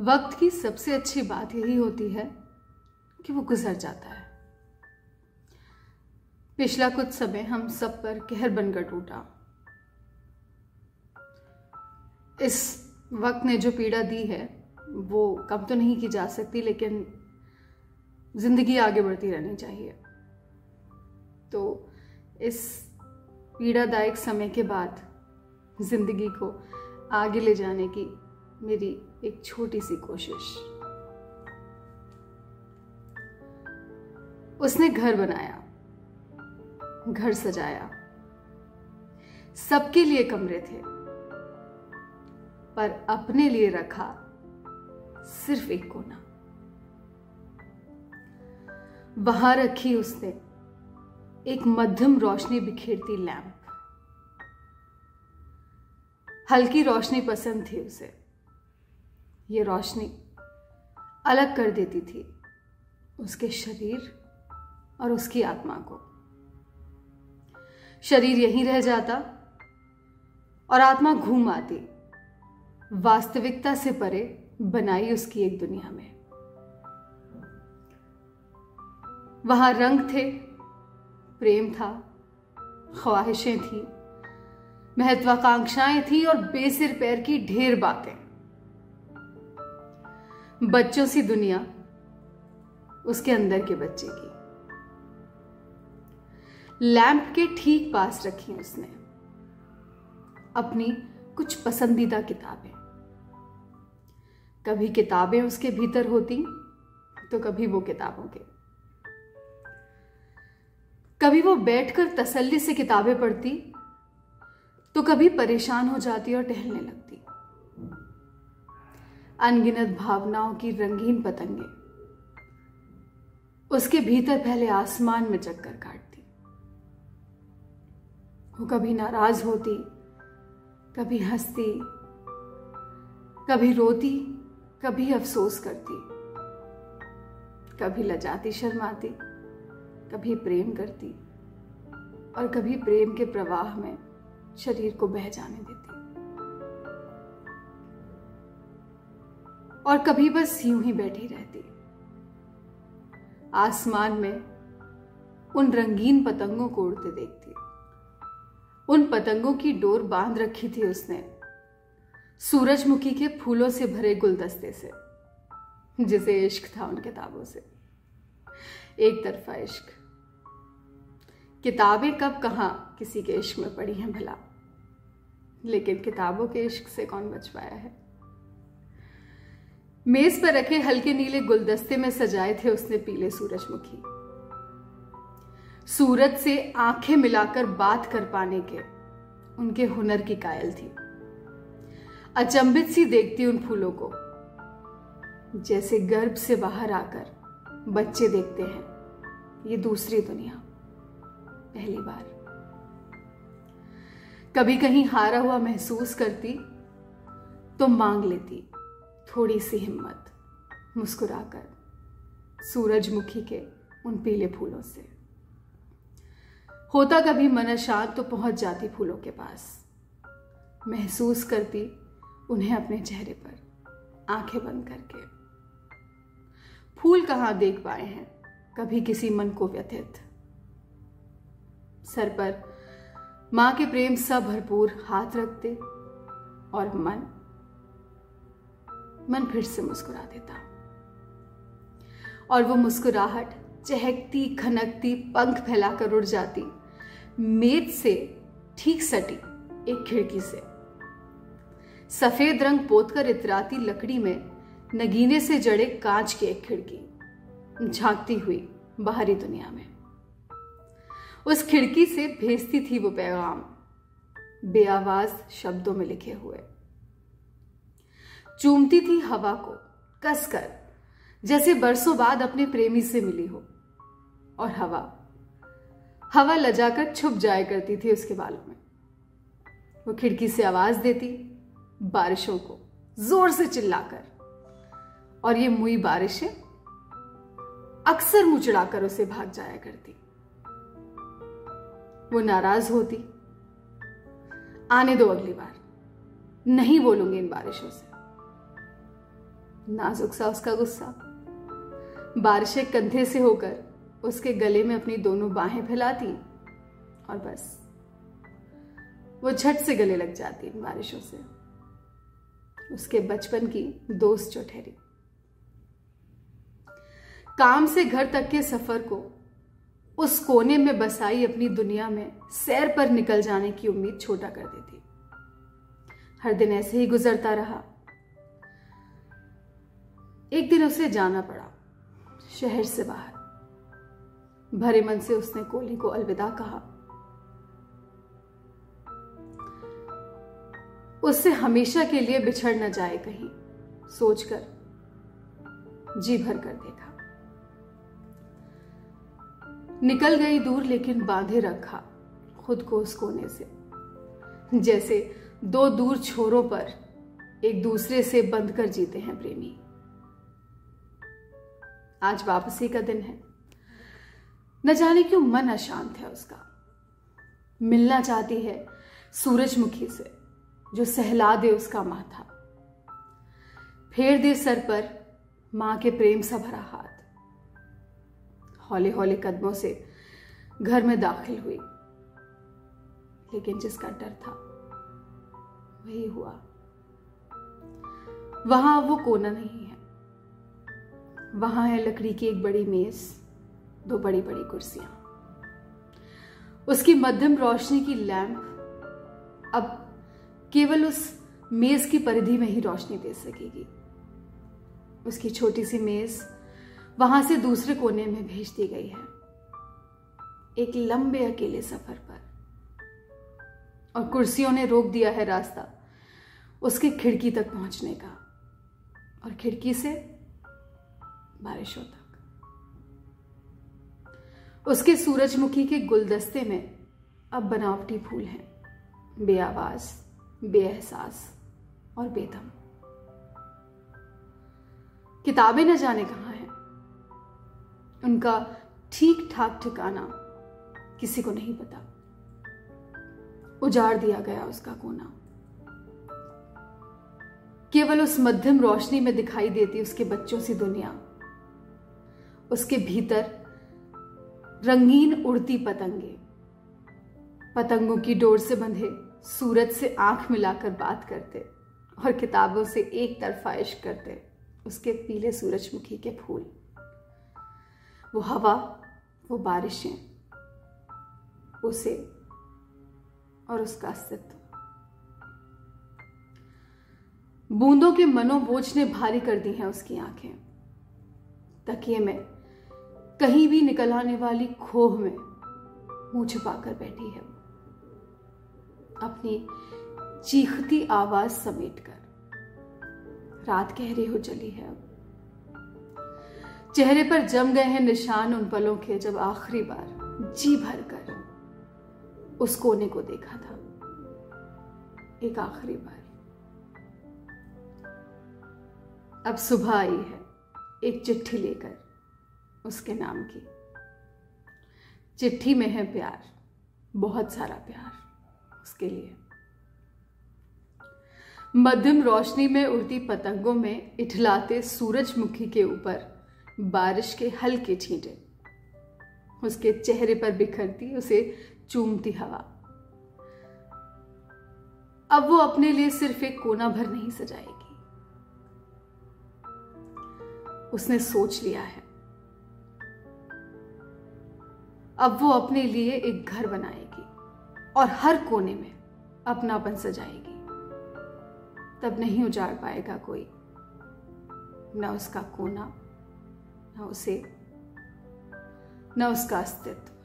वक्त की सबसे अच्छी बात यही होती है कि वो गुजर जाता है। पिछला कुछ समय हम सब पर कहर बनकर टूटा। इस वक्त ने जो पीड़ा दी है, वो कम तो नहीं की जा सकती, लेकिन ज़िंदगी आगे बढ़ती रहनी चाहिए। तो इस पीड़ादायक समय के बाद ज़िंदगी को आगे ले जाने की मेरी एक छोटी सी कोशिश। उसने घर बनाया, घर सजाया। सबके लिए कमरे थे, पर अपने लिए रखा सिर्फ़ एक कोना। वहाँ रखी उसने एक मध्यम रोशनी बिखेरती लैंप। हल्की रोशनी पसंद थी उसे। ये रोशनी अलग कर देती थी उसके शरीर और उसकी आत्मा को। शरीर यहीं रह जाता और आत्मा घूम आती, वास्तविकता से परे बनाई उसकी एक दुनिया में। वहाँ रंग थे, प्रेम था, ख्वाहिशें थी, महत्वाकांक्षाएँ थी और बेसिर पैर की ढेर बातें। बच्चों सी दुनिया उसके अंदर के बच्चे की। लैंप के ठीक पास रखी उसने। अपनी कुछ पसंदीदा किताबें। कभी किताबें उसके भीतर होती तो कभी वो किताबों के। कभी वो बैठकर तसल्ली से किताबें पढ़ती तो कभी परेशान हो जाती और टहलने लगती। अनगिनत भावनाओं की रंगीन पतंगे। उसके भीतर पहले आसमान में चक्कर काटती। वो कभी नाराज़ होती, कभी हंसती, कभी रोती, कभी अफसोस करती, कभी लजाती शर्माती, कभी प्रेम करती और कभी प्रेम के प्रवाह में शरीर को बह जाने देती। और कभी बस यूँ ही बैठी रहती। आसमान में उन रंगीन पतंगों को उड़ते देखती। उन पतंगों की डोर बाँध रखी थी उसने, सूरजमुखी के फूलों से भरे गुलदस्ते से, जिसे इश्क था उन किताबों से। एक तरफा इश्क। किताबें कब कहा किसी के इश्क में पड़ी हैं भला? लेकिन किताबों के इश्क से कौन बच पाया है? मेज पर रखे हल्के नीले गुलदस्ते में सजाए थे उसने पीले सूरजमुखी। सूरज से आँखें मिलाकर बात कर पाने के उनके हुनर की कायल थी। अचंभित सी देखती उन फूलों को। जैसे गर्भ से बाहर आकर बच्चे देखते हैं। ये दूसरी दुनिया। पहली बार। कभी कहीं हारा हुआ महसूस करती तो मांग लेती। थोड़ी सी हिम्मत मुस्कुराकर सूरजमुखी के उन पीले फूलों से। होता कभी मन शांत तो पहुँच जाती फूलों के पास। महसूस करती उन्हें अपने चेहरे पर आँखें बंद करके। फूल कहाँ देख पाए हैं? कभी किसी मन को व्यथित। सर पर माँ के प्रेम सा भरपूर हाथ रखते और मन मन फिर से मुस्कुरा देता। और वो मुस्कुराहट, चहकती, खनकती, पंख फैलाकर उड़ जाती। मेज से ठीक सटी एक खिड़की से। सफ़ेद रंग पोतकर इतराती लकड़ी में नगीने से जड़े कांच की एक खिड़की झांकती हुई बाहरी दुनिया में। उस खिड़की से भेजती थी वो पैगाम। बेआवाज शब्दों में लिखे हुए। चूमती थी हवा को, कसकर, जैसे बरसों बाद अपने प्रेमी से मिली हो। और हवा हवा लजाकर छुप जाया करती थी उसके बालों में। वो खिड़की से आवाज़ देती, बारिशों को ज़ोर से चिल्लाकर। और ये मुई बारिशें अक्सर मुचड़ाकर उसे भाग जाया करती। वो नाराज़ होती, आने दो अगली बार, नहीं बोलूँगी इन बारिशों से। नाजुक सा उसका गुस्सा। बारिशें कंधे से होकर उसके गले में अपनी दोनों बाहें फैलाती और बस। वो झट से गले लग जाती इन बारिशों से। उसके बचपन की दोस्त जो ठहरी। काम से घर तक के सफ़र को उस कोने में बसाई अपनी दुनिया में सैर पर निकल जाने की उम्मीद छोटा कर देती। हर दिन ऐसे ही गुजरता रहा। एक दिन उसे जाना पड़ा, शहर से बाहर। भरे मन से उसने कोली को अलविदा कहा। उससे हमेशा के लिए बिछड़ न जाए कहीं, सोचकर, जी भर कर देखा। निकल गई दूर लेकिन बांधे रखा, खुद को उस कोने से। जैसे दो दूर छोरों पर एक दूसरे से बंध कर जीते हैं प्रेमी। आज वापसी का दिन है। न जाने क्यों मन अशांत है उसका। मिलना चाहती है सूरजमुखी से, जो सहला दे उसका माथा। फेर दे सर पर माँ के प्रेम सा भरा हाथ। हौले हौले कदमों से घर में दाखिल हुई। लेकिन जिसका डर था, वही हुआ। वहाँ वो कोना नहीं है। वहाँ है लकड़ी की एक बड़ी मेज, दो बड़ी बड़ी कुर्सियाँ। उसकी मध्यम रोशनी की लैंप अब केवल उस मेज की परिधि में ही रोशनी दे सकेगी। उसकी छोटी सी मेज वहाँ से दूसरे कोने में भेज दी गई है, एक लंबे अकेले सफ़र पर। और कुर्सियों ने रोक दिया है रास्ता उसके खिड़की तक पहुँचने का। और खिड़की से बारिशों तक। उसके सूरजमुखी के गुलदस्ते में अब बनावटी फूल हैं। बेआवाज बेएहसास और बेदम। किताबें न जाने कहाँ हैं। उनका ठीक ठाक ठिकाना किसी को नहीं पता। उजाड़ दिया गया उसका कोना। केवल उस मध्यम रोशनी में दिखाई देती उसके बच्चों सी दुनिया। उसके भीतर रंगीन उड़ती पतंगे। पतंगों की डोर से बंधे, सूरज से आँख मिलाकर बात करते और किताबों से एक तरफा इश्क करते उसके पीले सूरजमुखी के फूल। वो हवा, वो बारिशें, उसे और उसका अस्तित्व। बूंदों के मनोबोझ ने भारी कर दी हैं उसकी आँखें। तकिए में कहीं भी निकल आने वाली खोह में मुँह छुपाकर बैठी है अपनी चीखती आवाज़ समेटकर रात गहरी हो चली है अब। चेहरे पर जम गए हैं निशान उन पलों के जब आखिरी बार जी भर कर उस कोने को देखा था। एक आखिरी बार। अब सुबह आई है, एक चिट्ठी लेकर। उसके नाम की। चिट्ठी में है प्यार, बहुत सारा प्यार उसके लिए। मध्यम रोशनी में उड़ती पतंगों में इठलाते सूरजमुखी के ऊपर बारिश के हल्के छींटे। उसके चेहरे पर बिखरती उसे चूमती हवा। अब वो अपने लिए सिर्फ़ एक कोना भर नहीं सजाएगी। उसने सोच लिया है। अब वो अपने लिए एक घर बनाएगी और हर कोने में अपनापन सजाएगी। तब नहीं उजाड़ पाएगा कोई, न उसका कोना, न उसे, न उसका अस्तित्व।